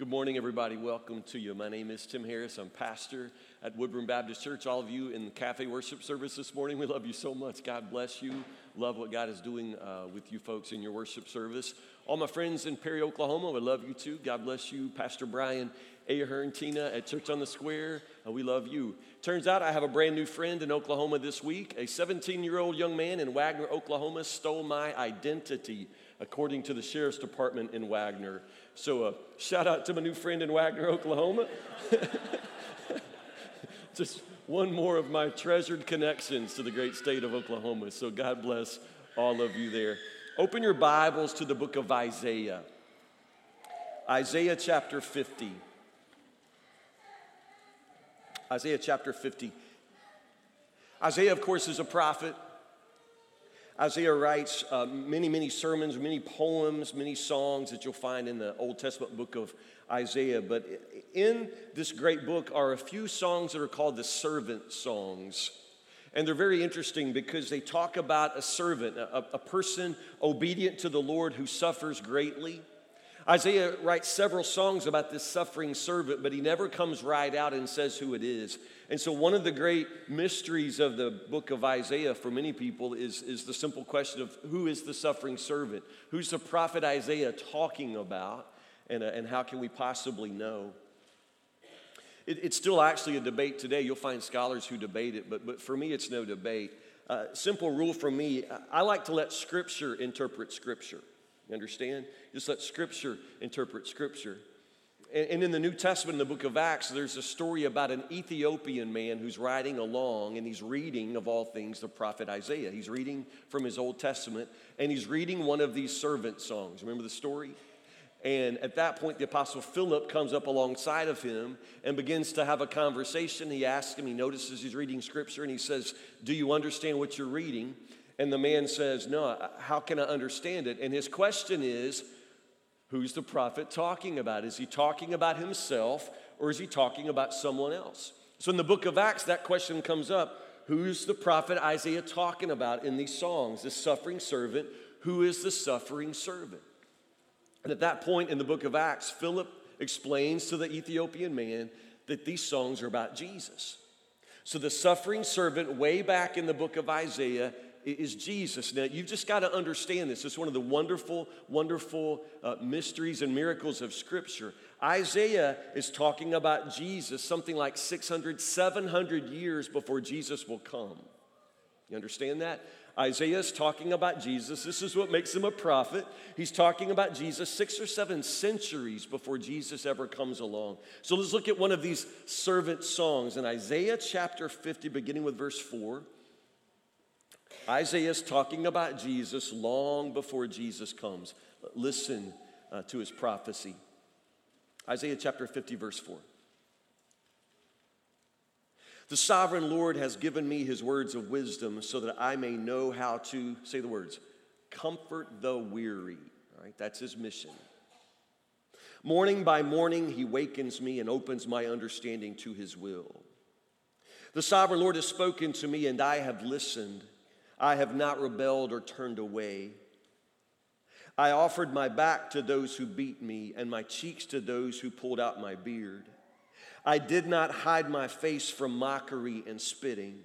Good morning, everybody. Welcome to you. My name is Tim Harris. I'm pastor at Woodburn Baptist Church. All of you in the cafe worship service this morning, we love you so much. God bless you. Love what God is doing uh, with you folks in your worship service. All my friends in Perry, Oklahoma, we love you too. God bless you. Pastor Brian Ahern, Tina at Church on the Square, uh, we love you. Turns out I have a brand new friend in Oklahoma this week. A 17 year old young man in Wagoner, Oklahoma stole my identity, according to the sheriff's department in Wagoner. So, uh, shout out to my new friend in Wagoner, Oklahoma. Just one more of my treasured connections to the great state of Oklahoma. So, God bless all of you there. Open your Bibles to the book of Isaiah. Isaiah chapter 50. Isaiah chapter 50. Isaiah, of course, is a prophet. Isaiah writes uh, many, many sermons, many poems, many songs that you'll find in the Old Testament book of Isaiah. But in this great book are a few songs that are called the servant songs. And they're very interesting because they talk about a servant, a, a person obedient to the Lord who suffers greatly. Isaiah writes several songs about this suffering servant, but he never comes right out and says who it is. And so, one of the great mysteries of the book of Isaiah for many people is, is the simple question of who is the suffering servant? Who's the prophet Isaiah talking about? And, uh, and how can we possibly know? It, it's still actually a debate today. You'll find scholars who debate it, but, but for me, it's no debate. Uh, simple rule for me I like to let Scripture interpret Scripture. You understand? Just let Scripture interpret Scripture. And in the New Testament, in the book of Acts, there's a story about an Ethiopian man who's riding along and he's reading, of all things, the prophet Isaiah. He's reading from his Old Testament and he's reading one of these servant songs. Remember the story? And at that point, the apostle Philip comes up alongside of him and begins to have a conversation. He asks him, he notices he's reading scripture, and he says, Do you understand what you're reading? And the man says, No, how can I understand it? And his question is, Who's the prophet talking about? Is he talking about himself or is he talking about someone else? So in the book of Acts, that question comes up Who's the prophet Isaiah talking about in these songs? The suffering servant. Who is the suffering servant? And at that point in the book of Acts, Philip explains to the Ethiopian man that these songs are about Jesus. So the suffering servant, way back in the book of Isaiah, is Jesus. Now, you've just got to understand this. It's one of the wonderful, wonderful uh, mysteries and miracles of Scripture. Isaiah is talking about Jesus something like 600, 700 years before Jesus will come. You understand that? Isaiah is talking about Jesus. This is what makes him a prophet. He's talking about Jesus six or seven centuries before Jesus ever comes along. So let's look at one of these servant songs in Isaiah chapter 50, beginning with verse 4. Isaiah is talking about Jesus long before Jesus comes. Listen uh, to his prophecy. Isaiah chapter 50, verse 4. The sovereign Lord has given me his words of wisdom so that I may know how to, say the words, comfort the weary. All right, that's his mission. Morning by morning, he wakens me and opens my understanding to his will. The sovereign Lord has spoken to me, and I have listened. I have not rebelled or turned away. I offered my back to those who beat me, and my cheeks to those who pulled out my beard. I did not hide my face from mockery and spitting.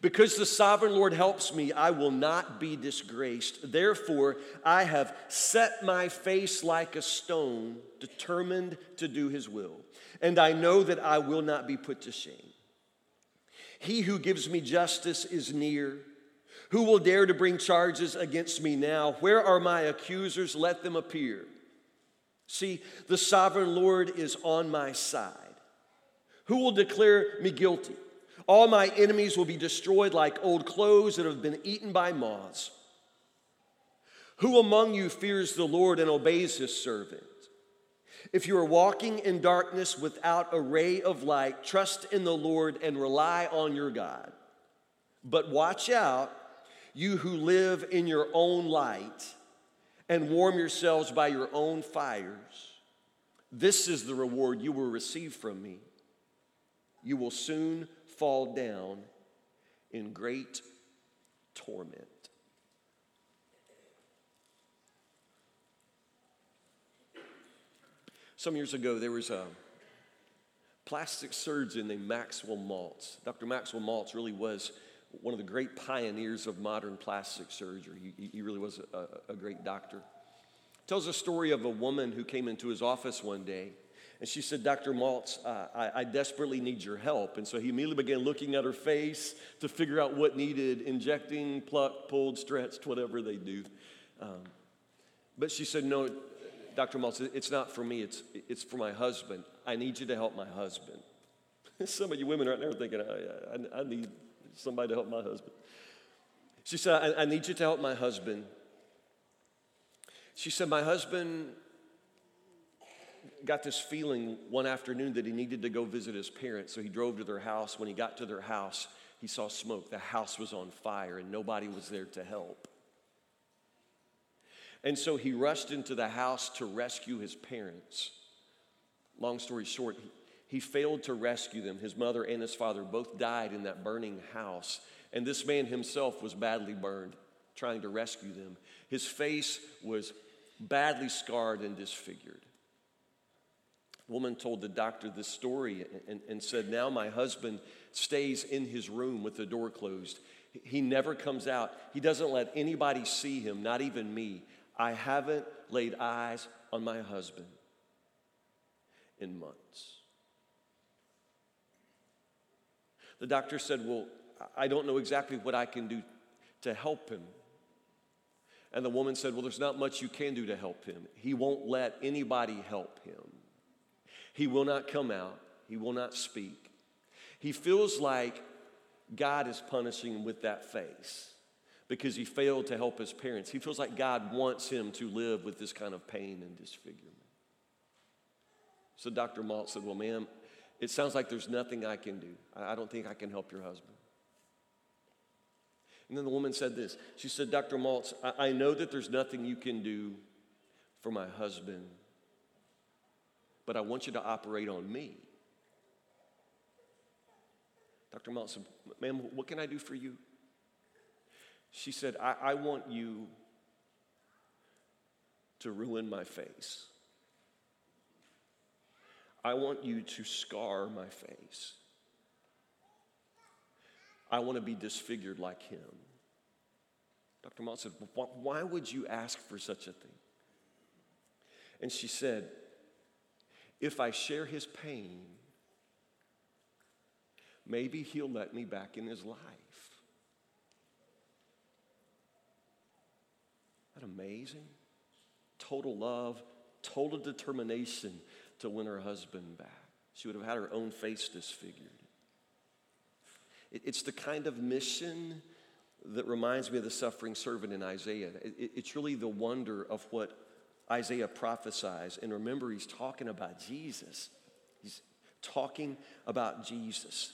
Because the sovereign Lord helps me, I will not be disgraced. Therefore, I have set my face like a stone, determined to do his will. And I know that I will not be put to shame. He who gives me justice is near. Who will dare to bring charges against me now? Where are my accusers? Let them appear. See, the sovereign Lord is on my side. Who will declare me guilty? All my enemies will be destroyed like old clothes that have been eaten by moths. Who among you fears the Lord and obeys his servant? If you are walking in darkness without a ray of light, trust in the Lord and rely on your God. But watch out, you who live in your own light and warm yourselves by your own fires. This is the reward you will receive from me. You will soon fall down in great torment. Some years ago, there was a plastic surgeon named Maxwell Maltz. Dr. Maxwell Maltz really was one of the great pioneers of modern plastic surgery. He, he really was a, a great doctor. Tells a story of a woman who came into his office one day and she said, Dr. Maltz, uh, I, I, desperately need your help. And so he immediately began looking at her face to figure out what needed injecting, plucked, pulled, stretched, whatever they do. Um, but she said, No, Dr. Maltz, it's not for me, it's, it's for my husband. I need you to help my husband. Some of you women right now are thinking, I, I, I need somebody to help my husband. She said, I, I need you to help my husband. She said, My husband got this feeling one afternoon that he needed to go visit his parents. So he drove to their house. When he got to their house, he saw smoke. The house was on fire and nobody was there to help. And so he rushed into the house to rescue his parents. Long story short, he, failed to rescue them. His mother and his father both died in that burning house. And this man himself was badly burned trying to rescue them. His face was badly scarred and disfigured woman told the doctor this story and, and, said, Now my husband stays in his room with the door closed. He never comes out. He doesn't let anybody see him, not even me. I haven't laid eyes on my husband in months. The doctor said, Well, I don't know exactly what I can do to help him. And the woman said, Well, there's not much you can do to help him. He won't let anybody help him. He will not come out, he will not speak. He feels like God is punishing him with that face because he failed to help his parents. He feels like God wants him to live with this kind of pain and disfigurement. So Dr. Maltz said, Well, ma'am, it sounds like there's nothing I can do. I don't think I can help your husband. And then the woman said this She said, Dr. Maltz, I know that there's nothing you can do for my husband but I want you to operate on me. Dr. Maltz said, Ma'am, what can I do for you? She said, I, I want you to ruin my face. I want you to scar my face. I want to be disfigured like him. Dr. Maltz said, Why would you ask for such a thing? And she said, if I share his pain, maybe he'll let me back in his life. That amazing? Total love, total determination to win her husband back. She would have had her own face disfigured. It's the kind of mission that reminds me of the suffering servant in Isaiah. It's really the wonder of what Isaiah prophesies. And remember, he's talking about Jesus. He's talking about Jesus.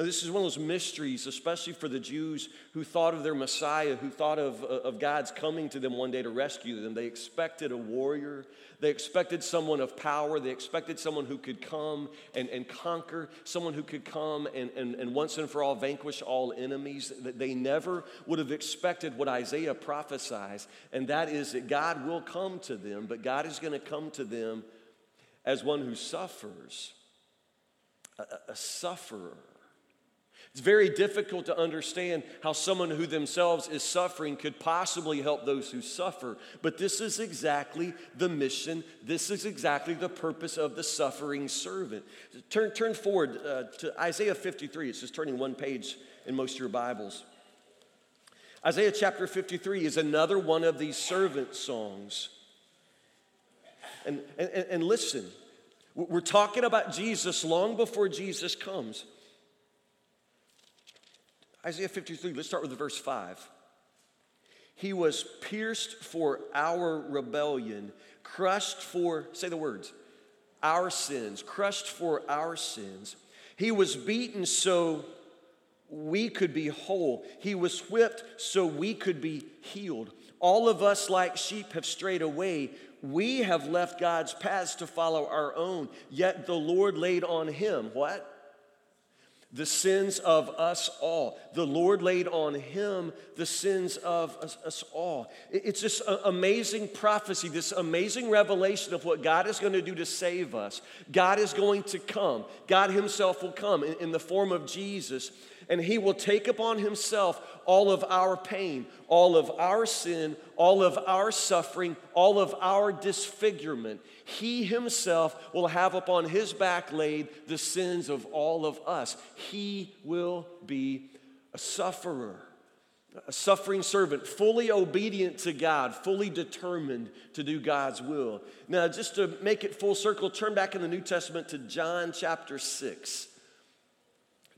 Now, this is one of those mysteries, especially for the Jews who thought of their Messiah, who thought of, uh, of God's coming to them one day to rescue them. They expected a warrior, they expected someone of power, they expected someone who could come and, and conquer, someone who could come and, and, and once and for all vanquish all enemies. They never would have expected what Isaiah prophesies, and that is that God will come to them, but God is going to come to them as one who suffers, a, a sufferer it's very difficult to understand how someone who themselves is suffering could possibly help those who suffer. But this is exactly the mission. This is exactly the purpose of the suffering servant. Turn, turn forward uh, to Isaiah 53. It's just turning one page in most of your Bibles. Isaiah chapter 53 is another one of these servant songs. And, and, and listen, we're talking about Jesus long before Jesus comes. Isaiah 53, let's start with verse 5. He was pierced for our rebellion, crushed for, say the words, our sins, crushed for our sins. He was beaten so we could be whole. He was whipped so we could be healed. All of us, like sheep, have strayed away. We have left God's paths to follow our own. Yet the Lord laid on him what? The sins of us all. The Lord laid on him the sins of us, us all. It's this uh, amazing prophecy, this amazing revelation of what God is going to do to save us. God is going to come, God Himself will come in, in the form of Jesus and he will take upon himself all of our pain, all of our sin, all of our suffering, all of our disfigurement. He himself will have upon his back laid the sins of all of us. He will be a sufferer, a suffering servant, fully obedient to God, fully determined to do God's will. Now, just to make it full circle, turn back in the New Testament to John chapter 6.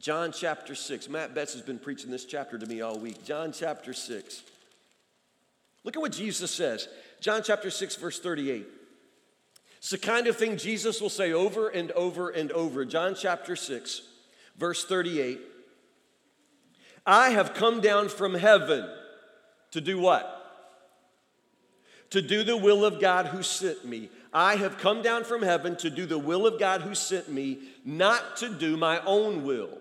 John chapter 6. Matt Betts has been preaching this chapter to me all week. John chapter 6. Look at what Jesus says. John chapter 6, verse 38. It's the kind of thing Jesus will say over and over and over. John chapter 6, verse 38. I have come down from heaven to do what? To do the will of God who sent me. I have come down from heaven to do the will of God who sent me, not to do my own will.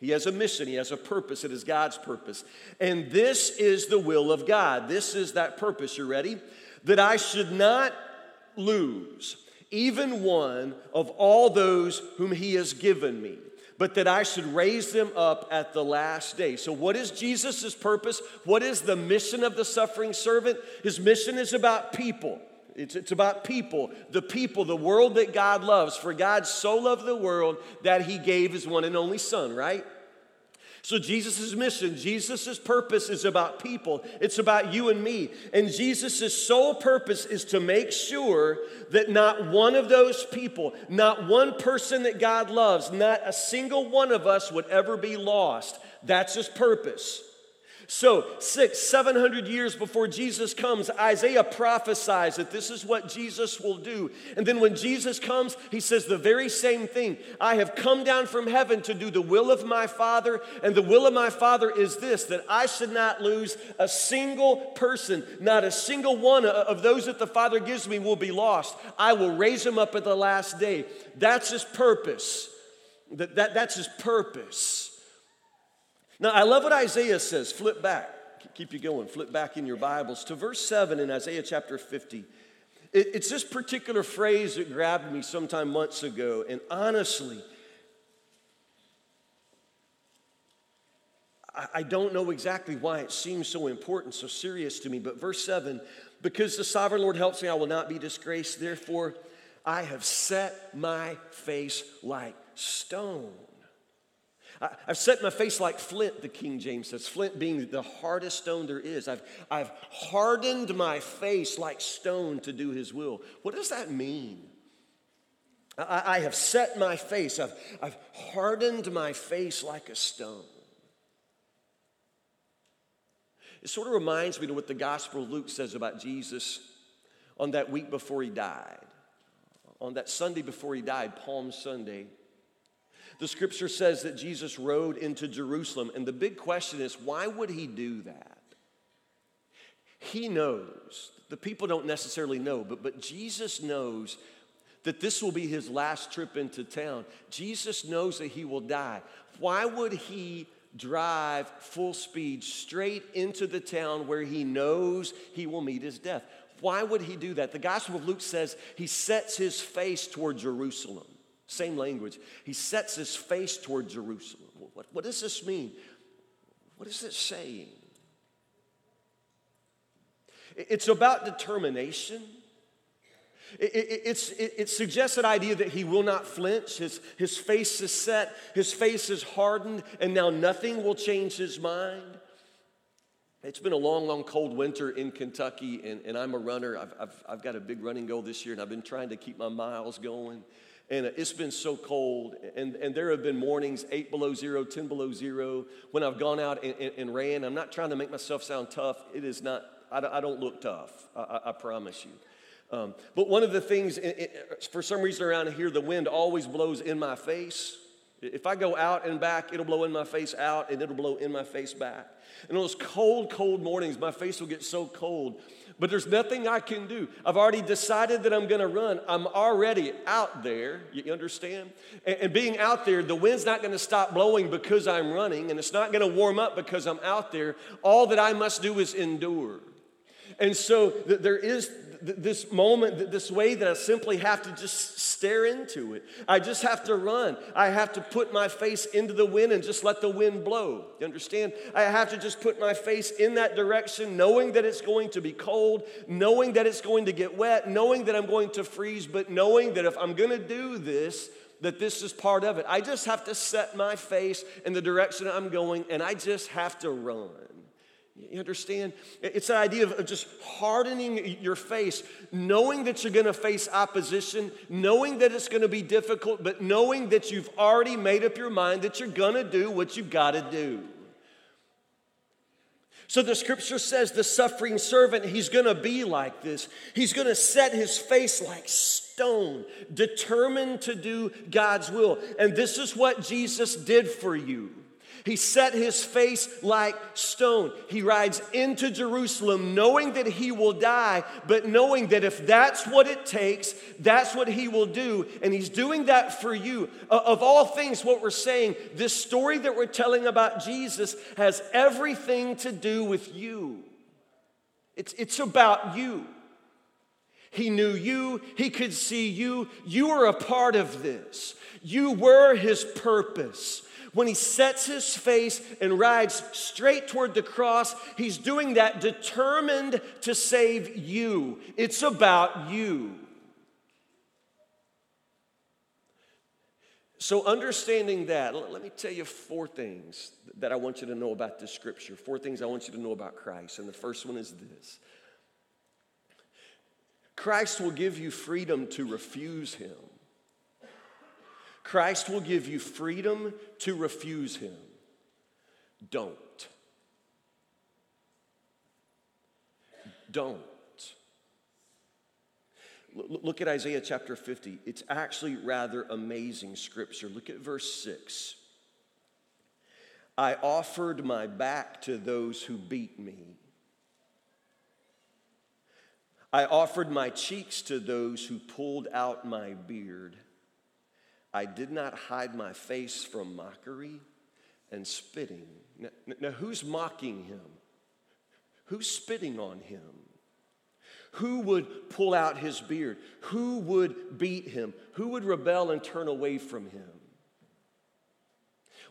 He has a mission, he has a purpose. It is God's purpose. And this is the will of God. This is that purpose. You ready? That I should not lose even one of all those whom he has given me, but that I should raise them up at the last day. So, what is Jesus' purpose? What is the mission of the suffering servant? His mission is about people. It's, it's about people, the people, the world that God loves. For God so loved the world that he gave his one and only Son, right? So, Jesus' mission, Jesus' purpose is about people. It's about you and me. And Jesus' sole purpose is to make sure that not one of those people, not one person that God loves, not a single one of us would ever be lost. That's his purpose. So, six, seven hundred years before Jesus comes, Isaiah prophesies that this is what Jesus will do. And then when Jesus comes, he says the very same thing I have come down from heaven to do the will of my Father, and the will of my Father is this that I should not lose a single person, not a single one of those that the Father gives me will be lost. I will raise him up at the last day. That's his purpose. That, that, that's his purpose. Now, I love what Isaiah says. Flip back. Keep you going. Flip back in your Bibles to verse 7 in Isaiah chapter 50. It's this particular phrase that grabbed me sometime months ago. And honestly, I don't know exactly why it seems so important, so serious to me. But verse 7 because the sovereign Lord helps me, I will not be disgraced. Therefore, I have set my face like stone. I, have set my face like flint, the King James says, flint being the hardest stone there is. I've, I've hardened my face like stone to do his will. What does that mean? I, I have set my face, I've, I've hardened my face like a stone. It sort of reminds me of what the Gospel of Luke says about Jesus on that week before he died. On that Sunday before he died, Palm Sunday, the scripture says that Jesus rode into Jerusalem, and the big question is why would he do that? He knows, the people don't necessarily know, but, but Jesus knows that this will be his last trip into town. Jesus knows that he will die. Why would he drive full speed straight into the town where he knows he will meet his death? Why would he do that? The Gospel of Luke says he sets his face toward Jerusalem. Same language. He sets his face toward Jerusalem. What, what does this mean? What is it saying? It's about determination. It, it, it, it, suggests an idea that he will not flinch. His, his face is set, his face is hardened, and now nothing will change his mind. It's been a long, long cold winter in Kentucky, and, and I'm a runner. I've, I've, I've got a big running goal this year, and I've been trying to keep my miles going and it's been so cold and, and there have been mornings 8 below zero 10 below zero when i've gone out and, and, and ran. I'm not trying to make myself sound tough. It is not i, I don't look tough. I, I promise you. Um, but one of the things it, it, for some reason around here the wind always blows in my face If I go out and back, it'll blow in my face out and it'll blow in my face back. And on those cold, cold mornings, my face will get so cold. But there's nothing I can do. I've already decided that I'm going to run. I'm already out there. You understand? And, and being out there, the wind's not going to stop blowing because I'm running, and it's not going to warm up because I'm out there. All that I must do is endure. And so th- there is this moment, this way that I simply have to just stare into it. I just have to run. I have to put my face into the wind and just let the wind blow. You understand? I have to just put my face in that direction, knowing that it's going to be cold, knowing that it's going to get wet, knowing that I'm going to freeze, but knowing that if I'm going to do this, that this is part of it. I just have to set my face in the direction I'm going, and I just have to run. You understand? It's the idea of just hardening your face, knowing that you're going to face opposition, knowing that it's going to be difficult, but knowing that you've already made up your mind that you're going to do what you've got to do. So the scripture says the suffering servant, he's going to be like this. He's going to set his face like stone, determined to do God's will. And this is what Jesus did for you. He set his face like stone. He rides into Jerusalem knowing that he will die, but knowing that if that's what it takes, that's what he will do. And he's doing that for you. Uh, of all things, what we're saying, this story that we're telling about Jesus has everything to do with you. It's, it's about you. He knew you, he could see you. You were a part of this. You were his purpose. When he sets his face and rides straight toward the cross, he's doing that determined to save you. It's about you. So, understanding that, let me tell you four things that I want you to know about this scripture. Four things I want you to know about Christ. And the first one is this Christ will give you freedom to refuse him. Christ will give you freedom to refuse him. Don't. Don't. Look at Isaiah chapter 50. It's actually rather amazing scripture. Look at verse 6. I offered my back to those who beat me. I offered my cheeks to those who pulled out my beard. I did not hide my face from mockery and spitting. Now, now, who's mocking him? Who's spitting on him? Who would pull out his beard? Who would beat him? Who would rebel and turn away from him?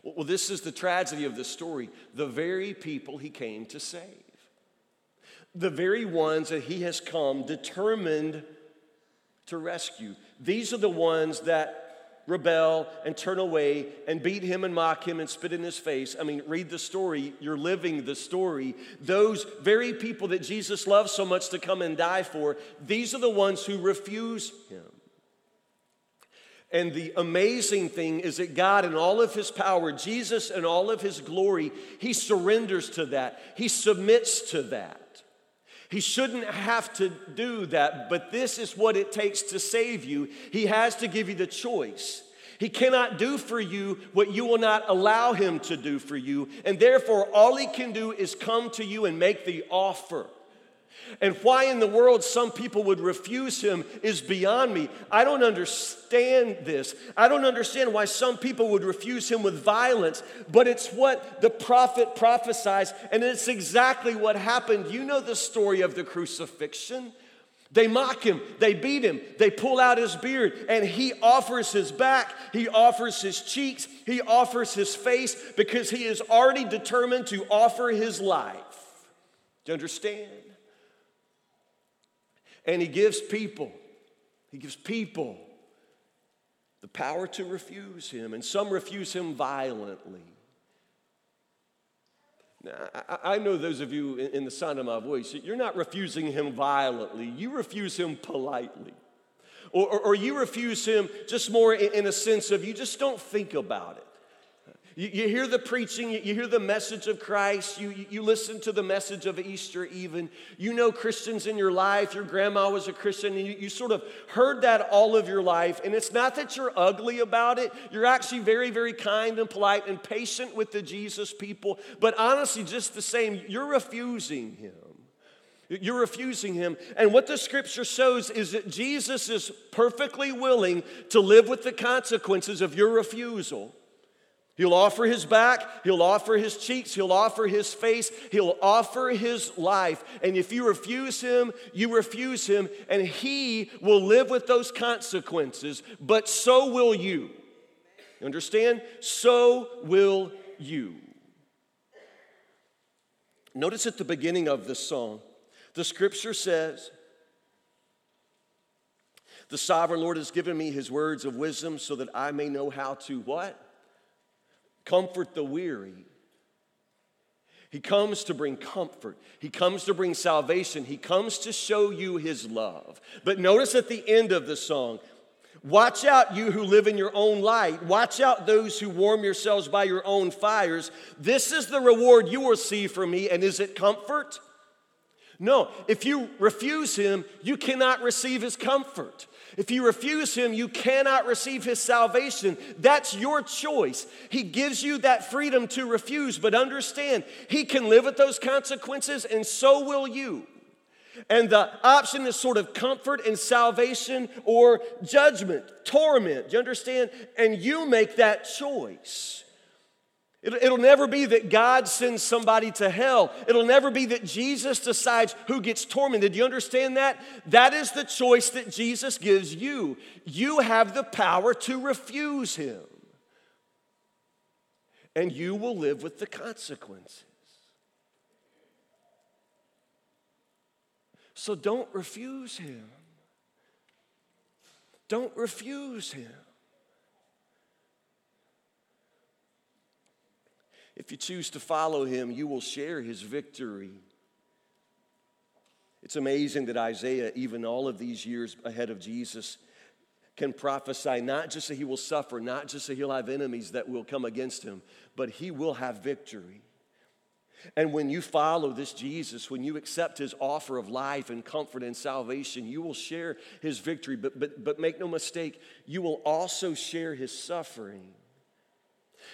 Well, this is the tragedy of the story. The very people he came to save, the very ones that he has come determined to rescue. These are the ones that rebel and turn away and beat him and mock him and spit in his face. I mean, read the story. You're living the story. Those very people that Jesus loves so much to come and die for, these are the ones who refuse him. And the amazing thing is that God, in all of his power, Jesus, in all of his glory, he surrenders to that, he submits to that. He shouldn't have to do that, but this is what it takes to save you. He has to give you the choice. He cannot do for you what you will not allow him to do for you, and therefore all he can do is come to you and make the offer. And why in the world some people would refuse him is beyond me. I don't understand this. I don't understand why some people would refuse him with violence, but it's what the prophet prophesies, and it's exactly what happened. You know the story of the crucifixion. They mock him, they beat him, they pull out his beard, and he offers his back, he offers his cheeks, he offers his face because he is already determined to offer his life. Do you understand? And he gives people, he gives people the power to refuse him, and some refuse him violently. Now, I know those of you in the sound of my voice, you're not refusing him violently, you refuse him politely. Or, or, or you refuse him just more in, in a sense of you just don't think about it. You, you hear the preaching, you, you hear the message of Christ, you, you listen to the message of Easter, even. You know Christians in your life, your grandma was a Christian, and you, you sort of heard that all of your life. And it's not that you're ugly about it, you're actually very, very kind and polite and patient with the Jesus people. But honestly, just the same, you're refusing Him. You're refusing him. And what the scripture shows is that Jesus is perfectly willing to live with the consequences of your refusal. He'll offer his back, he'll offer his cheeks, he'll offer his face, he'll offer his life. And if you refuse him, you refuse him, and he will live with those consequences, but so will you. You understand? So will you. Notice at the beginning of this song, the scripture says, The sovereign Lord has given me his words of wisdom so that I may know how to what? Comfort the weary. He comes to bring comfort. He comes to bring salvation. He comes to show you his love. But notice at the end of the song, Watch out, you who live in your own light. Watch out, those who warm yourselves by your own fires. This is the reward you will see from me. And is it comfort? No. If you refuse him, you cannot receive his comfort. If you refuse him, you cannot receive his salvation. That's your choice. He gives you that freedom to refuse, but understand, he can live with those consequences, and so will you. And the option is sort of comfort and salvation or judgment, torment. Do you understand? And you make that choice. It'll never be that God sends somebody to hell. It'll never be that Jesus decides who gets tormented. Do you understand that? That is the choice that Jesus gives you. You have the power to refuse Him, and you will live with the consequences. So don't refuse Him. Don't refuse Him. If you choose to follow him, you will share his victory. It's amazing that Isaiah, even all of these years ahead of Jesus, can prophesy not just that he will suffer, not just that he'll have enemies that will come against him, but he will have victory. And when you follow this Jesus, when you accept his offer of life and comfort and salvation, you will share his victory. But, but, but make no mistake, you will also share his suffering.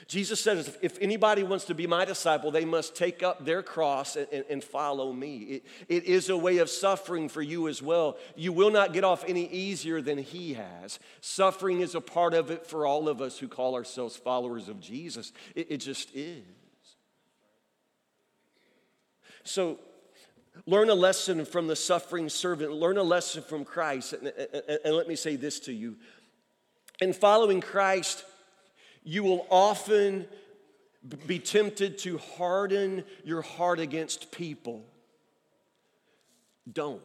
Jesus says, if anybody wants to be my disciple, they must take up their cross and, and, and, follow me. It, it is a way of suffering for you as well. You will not get off any easier than he has. Suffering is a part of it for all of us who call ourselves followers of Jesus. It, it just is. So, learn a lesson from the suffering servant, learn a lesson from Christ. and, and, and let me say this to you. In following Christ, you will often be tempted to harden your heart against people. Don't.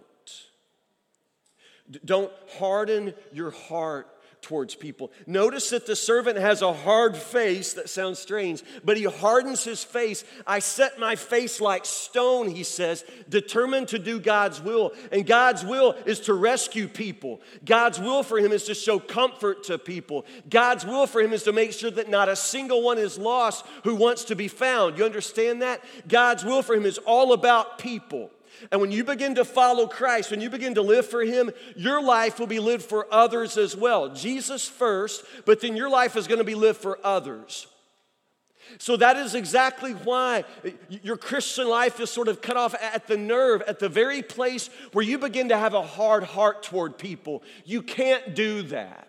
Don't harden your heart towards people. Notice that the servant has a hard face. That sounds strange, but he hardens his face. I set my face like stone, he says, determined to do God's will. And God's will is to rescue people. God's will for him is to show comfort to people. God's will for him is to make sure that not a single one is lost who wants to be found. You understand that? God's will for him is all about people. And when you begin to follow Christ, when you begin to live for Him, your life will be lived for others as well. Jesus first, but then your life is going to be lived for others. So that is exactly why your Christian life is sort of cut off at the nerve, at the very place where you begin to have a hard heart toward people. You can't do that.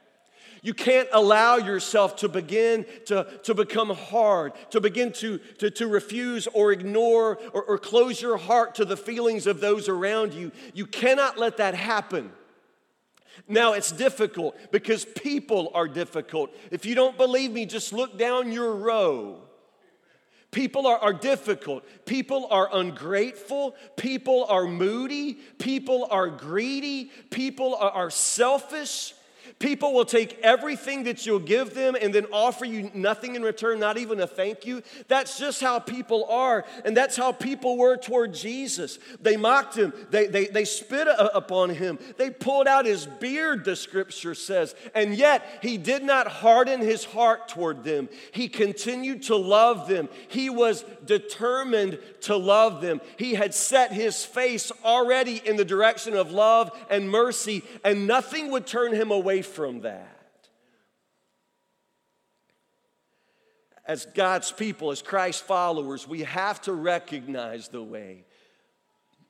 You can't allow yourself to begin to, to become hard, to begin to, to, to refuse or ignore or, or close your heart to the feelings of those around you. You cannot let that happen. Now, it's difficult because people are difficult. If you don't believe me, just look down your row. People are, are difficult. People are ungrateful. People are moody. People are greedy. People are, are selfish. People will take everything that you'll give them and then offer you nothing in return, not even a thank you. That's just how people are, and that's how people were toward Jesus. They mocked him, they, they, they spit uh, upon him, they pulled out his beard, the scripture says, and yet he did not harden his heart toward them. He continued to love them, he was determined to love them. He had set his face already in the direction of love and mercy, and nothing would turn him away from that. As God's people, as Christ followers, we have to recognize the way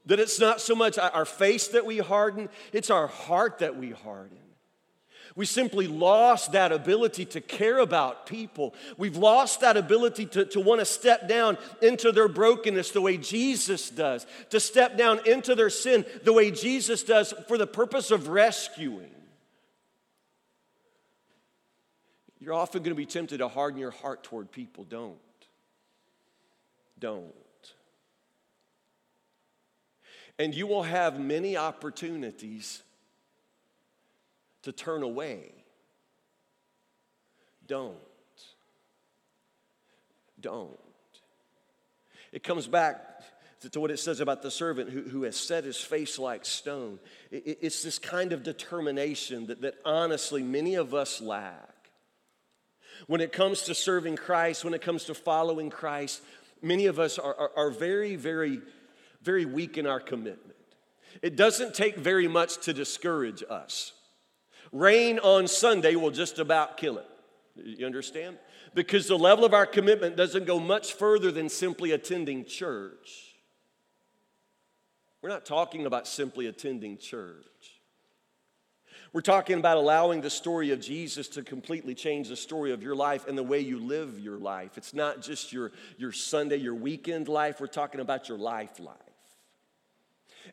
that it's not so much our face that we harden, it's our heart that we harden. We simply lost that ability to care about people. We've lost that ability to, to want to step down into their brokenness the way Jesus does, to step down into their sin the way Jesus does for the purpose of rescuing. You're often going to be tempted to harden your heart toward people. Don't. Don't. And you will have many opportunities to turn away. Don't. Don't. It comes back to what it says about the servant who, who has set his face like stone. It, it's this kind of determination that, that honestly many of us lack. When it comes to serving Christ, when it comes to following Christ, many of us are, are, are very, very, very weak in our commitment. It doesn't take very much to discourage us. Rain on Sunday will just about kill it. You understand? Because the level of our commitment doesn't go much further than simply attending church. We're not talking about simply attending church. We're talking about allowing the story of Jesus to completely change the story of your life and the way you live your life. It's not just your, your Sunday, your weekend life. We're talking about your life life.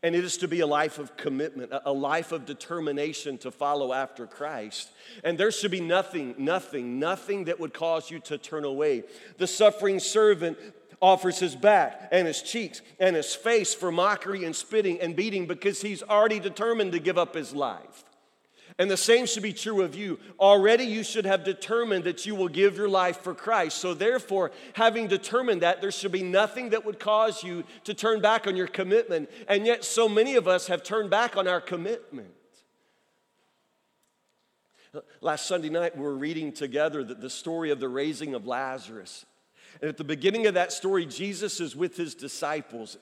And it is to be a life of commitment, a life of determination to follow after Christ. And there should be nothing, nothing, nothing that would cause you to turn away. The suffering servant offers his back and his cheeks and his face for mockery and spitting and beating because he's already determined to give up his life. And the same should be true of you. Already you should have determined that you will give your life for Christ. So, therefore, having determined that, there should be nothing that would cause you to turn back on your commitment. And yet, so many of us have turned back on our commitment. Last Sunday night, we were reading together the, story of the raising of Lazarus. And at the beginning of that story, Jesus is with his disciples.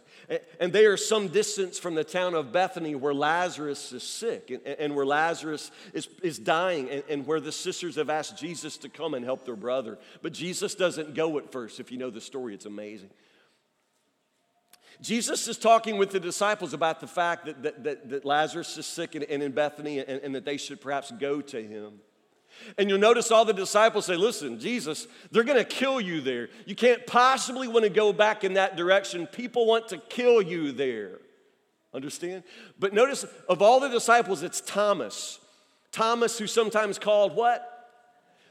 And they are some distance from the town of Bethany where Lazarus is sick and, where Lazarus is, is dying and, where the sisters have asked Jesus to come and help their brother. But Jesus doesn't go at first. If you know the story, it's amazing. Jesus is talking with the disciples about the fact that, that, that, that Lazarus is sick and, and in Bethany and, and that they should perhaps go to him. And you'll notice all the disciples say, Listen, Jesus, they're going to kill you there. You can't possibly want to go back in that direction. People want to kill you there. Understand? But notice, of all the disciples, it's Thomas. Thomas, who's sometimes called what?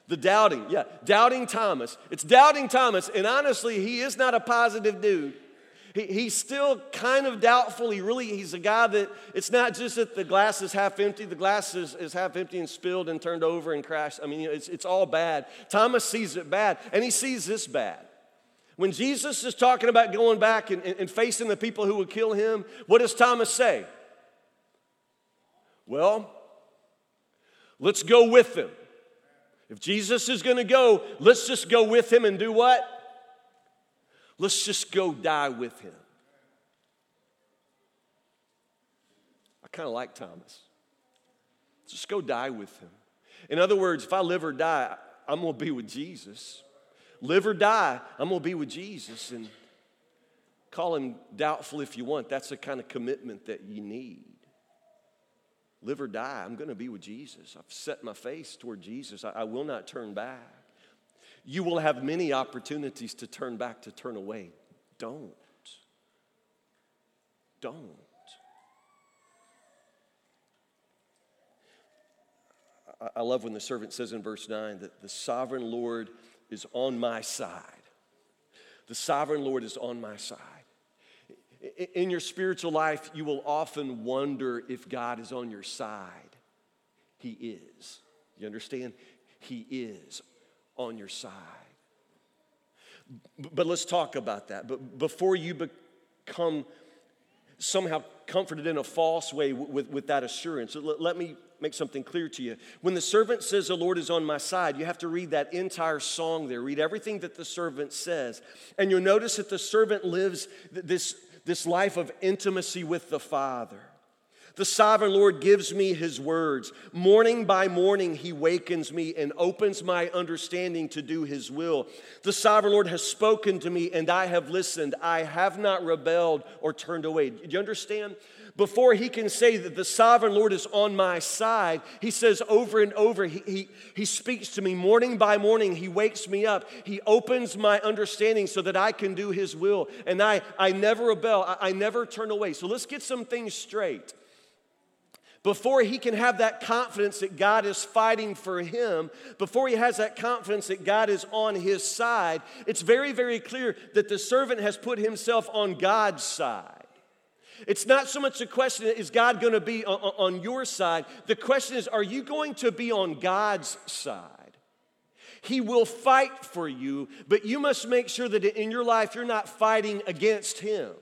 The doubting. Yeah, doubting Thomas. It's doubting Thomas. And honestly, he is not a positive dude. He, he's still kind of doubtful. He really, he's a guy that it's not just that the glass is half empty, the glass is, is half empty and spilled and turned over and crashed. I mean, it's, it's all bad. Thomas sees it bad, and he sees this bad. When Jesus is talking about going back and, and facing the people who would kill him, what does Thomas say? Well, let's go with them. If Jesus is going to go, let's just go with him and do what? Let's just go die with him. I kind of like Thomas. Just go die with him. In other words, if I live or die, I'm going to be with Jesus. Live or die, I'm going to be with Jesus. And call him doubtful if you want. That's the kind of commitment that you need. Live or die, I'm going to be with Jesus. I've set my face toward Jesus. I, I will not turn back. You will have many opportunities to turn back, to turn away. Don't. Don't. I love when the servant says in verse 9 that the sovereign Lord is on my side. The sovereign Lord is on my side. In your spiritual life, you will often wonder if God is on your side. He is. You understand? He is on your side. But let's talk about that. But before you become somehow comforted in a false way with, with that assurance, let me make something clear to you. When the servant says, The Lord is on my side, you have to read that entire song there. Read everything that the servant says. And you'll notice that the servant lives this, this life of intimacy with the Father. The sovereign Lord gives me his words. Morning by morning, he wakens me and opens my understanding to do his will. The sovereign Lord has spoken to me, and I have listened. I have not rebelled or turned away. Do you understand? Before he can say that the sovereign Lord is on my side, he says over and over, he, he, he speaks to me morning by morning. He wakes me up. He opens my understanding so that I can do his will. And I, I never rebel, I, I never turn away. So let's get some things straight before he can have that confidence that God is fighting for him, before he has that confidence that God is on his side, it's very, very clear that the servant has put himself on God's side. It's not so much a question is God going to be on, on your side? The question is, are you going to be on God's side? He will fight for you, but you must make sure that in your life you're not fighting against Him.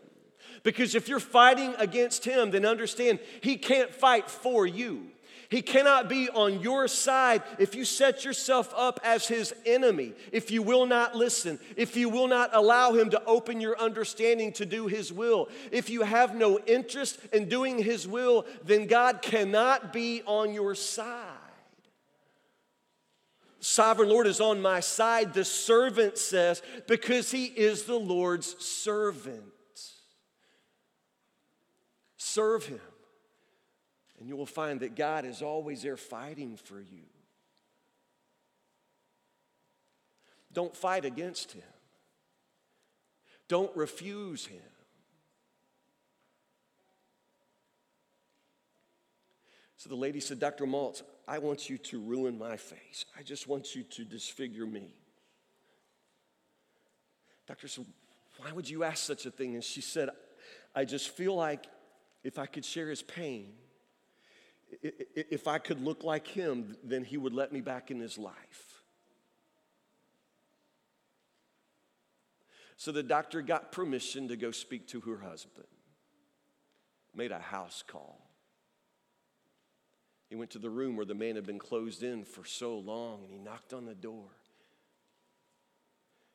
Because if you're fighting against him, then understand he can't fight for you. He cannot be on your side if you set yourself up as his enemy, if you will not listen, if you will not allow him to open your understanding to do his will. If you have no interest in doing his will, then God cannot be on your side. Sovereign Lord is on my side, the servant says, because he is the Lord's servant. Serve Him. And you will find that God is always there fighting for you. Don't fight against Him, don't refuse Him. So the lady said, Dr. Maltz, I want you to ruin my face. I just want you to disfigure me. Doctor said, Why would you ask such a thing? And she said, I just feel like if I could share his pain, if I could look like him, then he would let me back in his life. So the doctor got permission to go speak to her husband, made a house call. He went to the room where the man had been closed in for so long and he knocked on the door.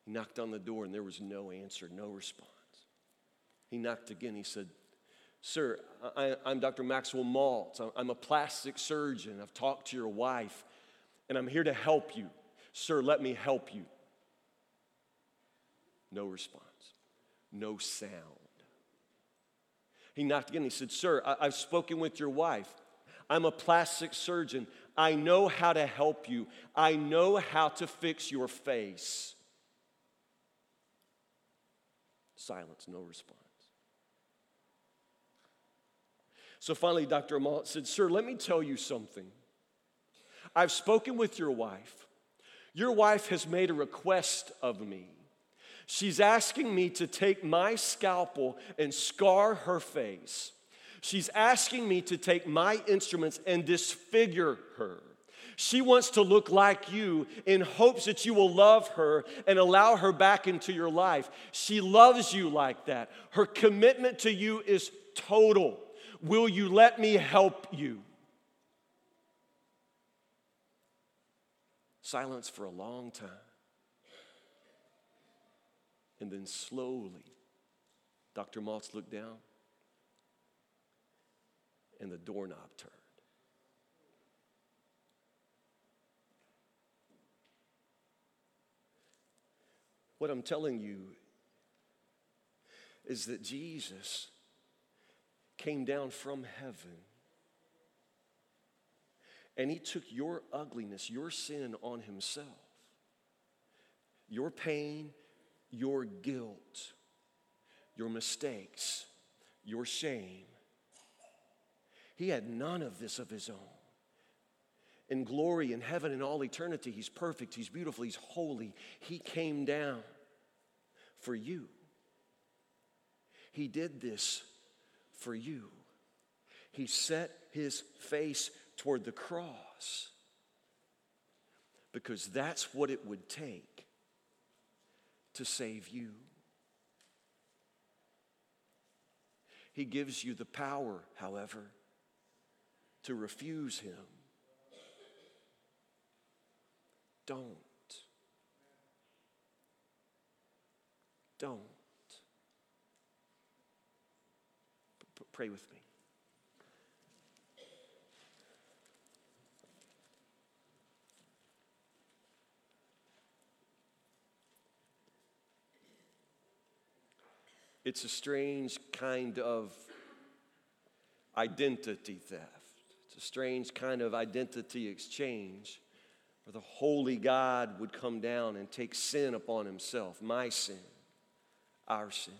He knocked on the door and there was no answer, no response. He knocked again. He said, Sir, I, am Dr. Maxwell Maltz. I'm a plastic surgeon. I've talked to your wife, and I'm here to help you. Sir, let me help you. No response, no sound. He knocked again. He said, Sir, I, I've spoken with your wife. I'm a plastic surgeon. I know how to help you, I know how to fix your face. Silence, no response. So finally, Dr. Maltz said, Sir, let me tell you something. I've spoken with your wife. Your wife has made a request of me. She's asking me to take my scalpel and scar her face. She's asking me to take my instruments and disfigure her. She wants to look like you in hopes that you will love her and allow her back into your life. She loves you like that. Her commitment to you is total. Will you let me help you? Silence for a long time. And then slowly, Dr. Maltz looked down and the doorknob turned. What I'm telling you is that Jesus came down from heaven and he took your ugliness, your sin on himself, your pain, your guilt, your mistakes, your shame. He had none of this of his own. In glory, in heaven, in all eternity, he's perfect, he's beautiful, he's holy. He came down for you. He did this for you. He set his face toward the cross. because that's what it would take to save you. He gives you the power, however, to refuse Him. Don't. Don't. Pray with me. It's a strange kind of identity theft. It's a strange kind of identity exchange where the holy God would come down and take sin upon himself, my sin, our sin.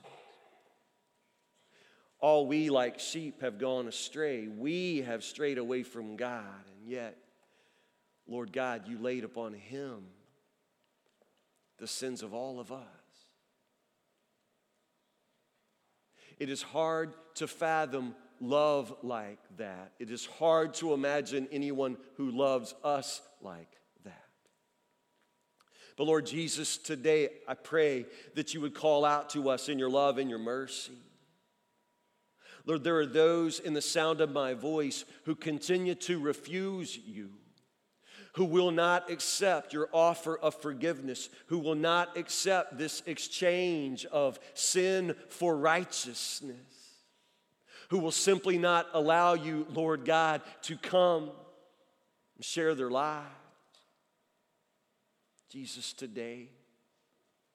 All we like sheep have gone astray. We have strayed away from God, and yet, Lord God, you laid upon him the sins of all of us. It is hard to fathom love like that. It is hard to imagine anyone who loves us like that. But Lord Jesus, today I pray that you would call out to us in your love and your mercy. Lord, there are those in the sound of my voice who continue to refuse you who will not accept your offer of forgiveness, who will not accept this exchange of sin for righteousness, who will simply not allow you, Lord God, to come and share their lives. Jesus, today,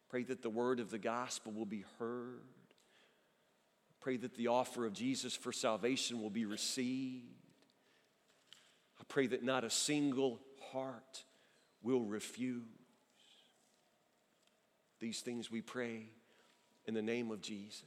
pray that the word of the gospel will be heard. Pray that the offer of Jesus for salvation will be received. I pray that not a single heart will refuse. These things we pray in the name of Jesus.